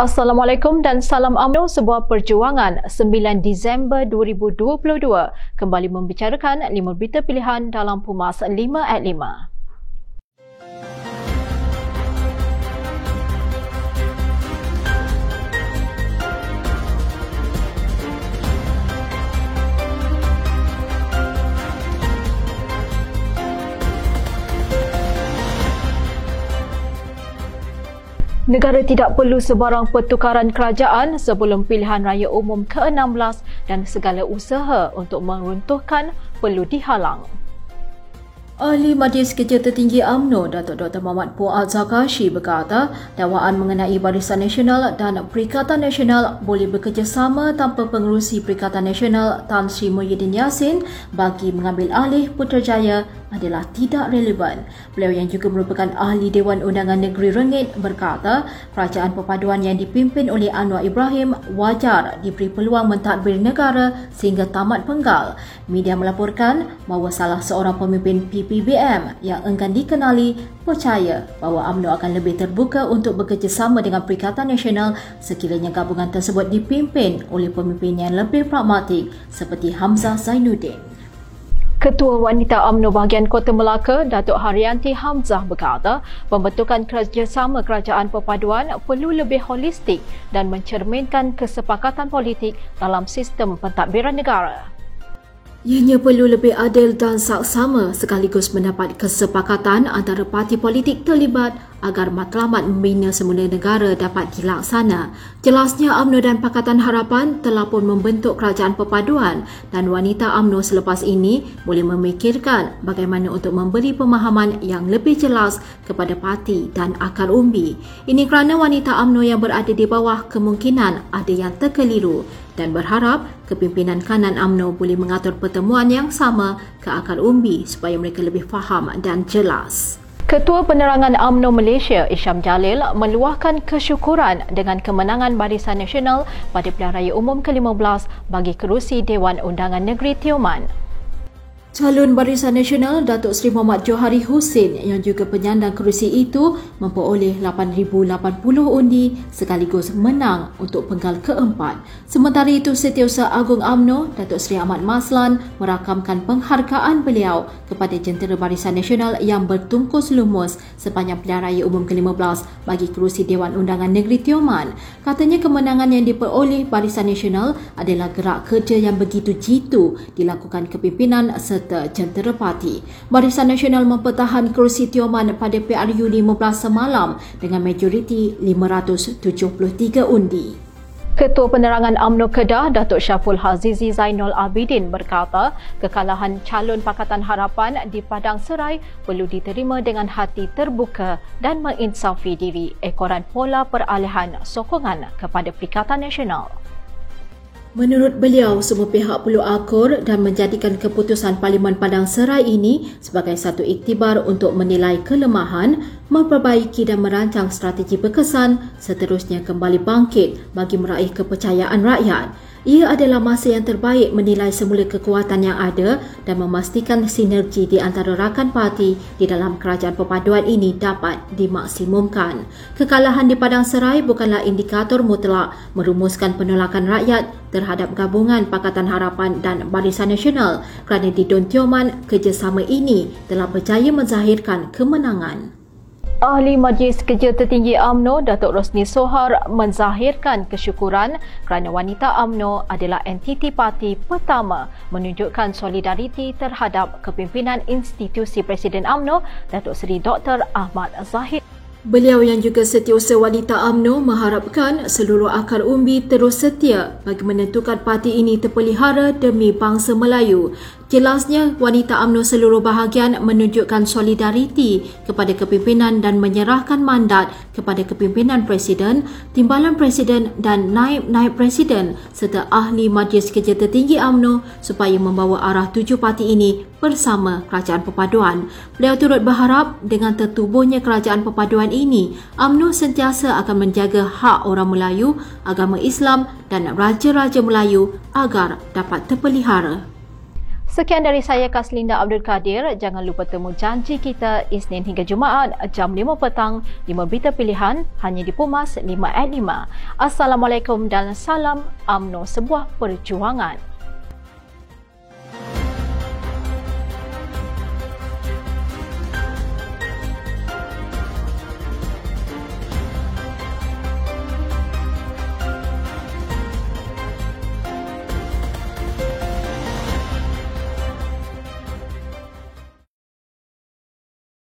Assalamualaikum dan salam UMNO sebuah perjuangan 9 Disember 2022 kembali membicarakan lima berita pilihan dalam Pumas 5 at 5. Negara tidak perlu sebarang pertukaran kerajaan sebelum pilihan raya umum ke-16 dan segala usaha untuk meruntuhkan perlu dihalang. Ahli Majlis Kerja Tertinggi AMNO Datuk Dr. Muhammad Puad Zakashi berkata dakwaan mengenai Barisan Nasional dan Perikatan Nasional boleh bekerjasama tanpa pengerusi Perikatan Nasional Tan Sri Muhyiddin Yassin bagi mengambil alih Putrajaya adalah tidak relevan. Beliau yang juga merupakan ahli Dewan Undangan Negeri Rengit berkata kerajaan perpaduan yang dipimpin oleh Anwar Ibrahim wajar diberi peluang mentadbir negara sehingga tamat penggal. Media melaporkan bahawa salah seorang pemimpin PPBM yang enggan dikenali percaya bahawa UMNO akan lebih terbuka untuk bekerjasama dengan Perikatan Nasional sekiranya gabungan tersebut dipimpin oleh pemimpin yang lebih pragmatik seperti Hamzah Zainuddin. Ketua Wanita UMNO bahagian Kota Melaka, Datuk Haryanti Hamzah berkata, pembentukan kerjasama kerajaan perpaduan perlu lebih holistik dan mencerminkan kesepakatan politik dalam sistem pentadbiran negara. Ianya perlu lebih adil dan saksama sekaligus mendapat kesepakatan antara parti politik terlibat agar matlamat membina semula negara dapat dilaksana. Jelasnya UMNO dan Pakatan Harapan telah pun membentuk kerajaan perpaduan dan wanita UMNO selepas ini boleh memikirkan bagaimana untuk memberi pemahaman yang lebih jelas kepada parti dan akar umbi. Ini kerana wanita UMNO yang berada di bawah kemungkinan ada yang terkeliru dan berharap kepimpinan kanan AMNO boleh mengatur pertemuan yang sama ke akar umbi supaya mereka lebih faham dan jelas. Ketua Penerangan AMNO Malaysia Isyam Jalil meluahkan kesyukuran dengan kemenangan Barisan Nasional pada pilihan raya umum ke-15 bagi kerusi Dewan Undangan Negeri Tioman. Calon Barisan Nasional Datuk Seri Muhammad Johari Hussein yang juga penyandang kerusi itu memperoleh 8,080 undi sekaligus menang untuk penggal keempat. Sementara itu Setiausaha Agung AMNO Datuk Seri Ahmad Maslan merakamkan penghargaan beliau kepada jentera Barisan Nasional yang bertungkus lumus sepanjang pilihan raya umum ke-15 bagi kerusi Dewan Undangan Negeri Tioman. Katanya kemenangan yang diperoleh Barisan Nasional adalah gerak kerja yang begitu jitu dilakukan kepimpinan serta jentera parti. Barisan Nasional mempertahan kerusi Tioman pada PRU 15 semalam dengan majoriti 573 undi. Ketua Penerangan AMNO Kedah, Datuk Syaful Hazizi Zainul Abidin berkata, kekalahan calon Pakatan Harapan di Padang Serai perlu diterima dengan hati terbuka dan menginsafi diri ekoran pola peralihan sokongan kepada Perikatan Nasional. Menurut beliau, semua pihak perlu akur dan menjadikan keputusan Parlimen Padang Serai ini sebagai satu iktibar untuk menilai kelemahan, memperbaiki dan merancang strategi berkesan seterusnya kembali bangkit bagi meraih kepercayaan rakyat. Ia adalah masa yang terbaik menilai semula kekuatan yang ada dan memastikan sinergi di antara rakan parti di dalam kerajaan perpaduan ini dapat dimaksimumkan. Kekalahan di Padang Serai bukanlah indikator mutlak merumuskan penolakan rakyat terhadap gabungan Pakatan Harapan dan Barisan Nasional kerana di Don Tioman kerjasama ini telah berjaya menzahirkan kemenangan. Ahli Majlis Kerja Tertinggi AMNO Datuk Rosni Sohar menzahirkan kesyukuran kerana wanita AMNO adalah entiti parti pertama menunjukkan solidariti terhadap kepimpinan institusi Presiden AMNO Datuk Seri Dr. Ahmad Zahid. Beliau yang juga setiausaha wanita AMNO mengharapkan seluruh akar umbi terus setia bagi menentukan parti ini terpelihara demi bangsa Melayu Jelasnya, wanita UMNO seluruh bahagian menunjukkan solidariti kepada kepimpinan dan menyerahkan mandat kepada kepimpinan Presiden, Timbalan Presiden dan Naib-Naib Presiden serta ahli Majlis Kerja Tertinggi UMNO supaya membawa arah tujuh parti ini bersama Kerajaan Perpaduan. Beliau turut berharap dengan tertubuhnya Kerajaan Perpaduan ini, UMNO sentiasa akan menjaga hak orang Melayu, agama Islam dan Raja-Raja Melayu agar dapat terpelihara. Sekian dari saya Kaslinda Abdul Kadir. Jangan lupa temu janji kita Isnin hingga Jumaat jam 5 petang 5 berita pilihan hanya di Pumas 5 at 5. Assalamualaikum dan salam UMNO sebuah perjuangan.